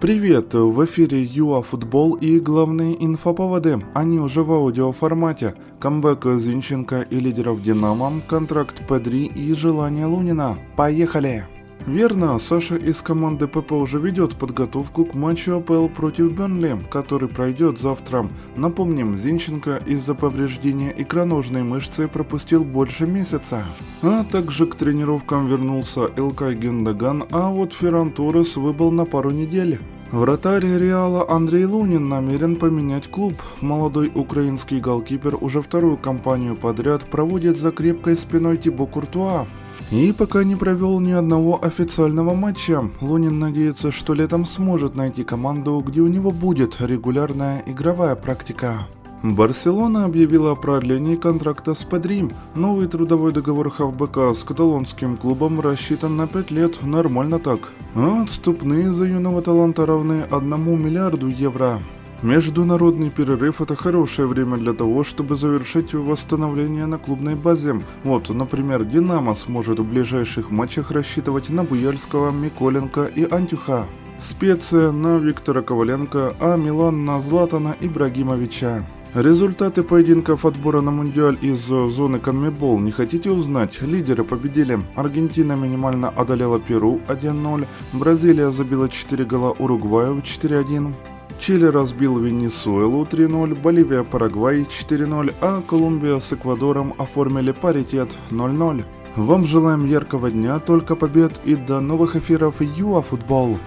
Привет, в эфире ЮА Футбол и главные инфоповоды, они уже в аудиоформате. Камбэк Зинченко и лидеров Динамо, контракт Педри и желание Лунина. Поехали! Верно, Саша из команды ПП уже ведет подготовку к матчу АПЛ против Бернли, который пройдет завтра. Напомним, Зинченко из-за повреждения икроножной мышцы пропустил больше месяца. А также к тренировкам вернулся Элкай Гендаган, а вот Ферран Торрес выбыл на пару недель. Вратарь Реала Андрей Лунин намерен поменять клуб. Молодой украинский голкипер уже вторую кампанию подряд проводит за крепкой спиной Тибо Куртуа. И пока не провел ни одного официального матча, Лунин надеется, что летом сможет найти команду, где у него будет регулярная игровая практика. Барселона объявила о продлении контракта с Педрим. Новый трудовой договор Хавбека с каталонским клубом рассчитан на 5 лет, нормально так. А отступные за юного таланта равны 1 миллиарду евро. Международный перерыв – это хорошее время для того, чтобы завершить восстановление на клубной базе. Вот, например, «Динамо» сможет в ближайших матчах рассчитывать на Буяльского, Миколенко и Антюха. Специя на Виктора Коваленко, а Милан на Златана Ибрагимовича. Результаты поединков отбора на Мундиаль из зоны Конмебол не хотите узнать? Лидеры победили. Аргентина минимально одолела Перу 1-0, Бразилия забила 4 гола Уругваю 4-1. Чили разбил Венесуэлу 3-0, Боливия Парагвай 4-0, а Колумбия с Эквадором оформили паритет 0-0. Вам желаем яркого дня, только побед и до новых эфиров ЮАФутбол. Футбол.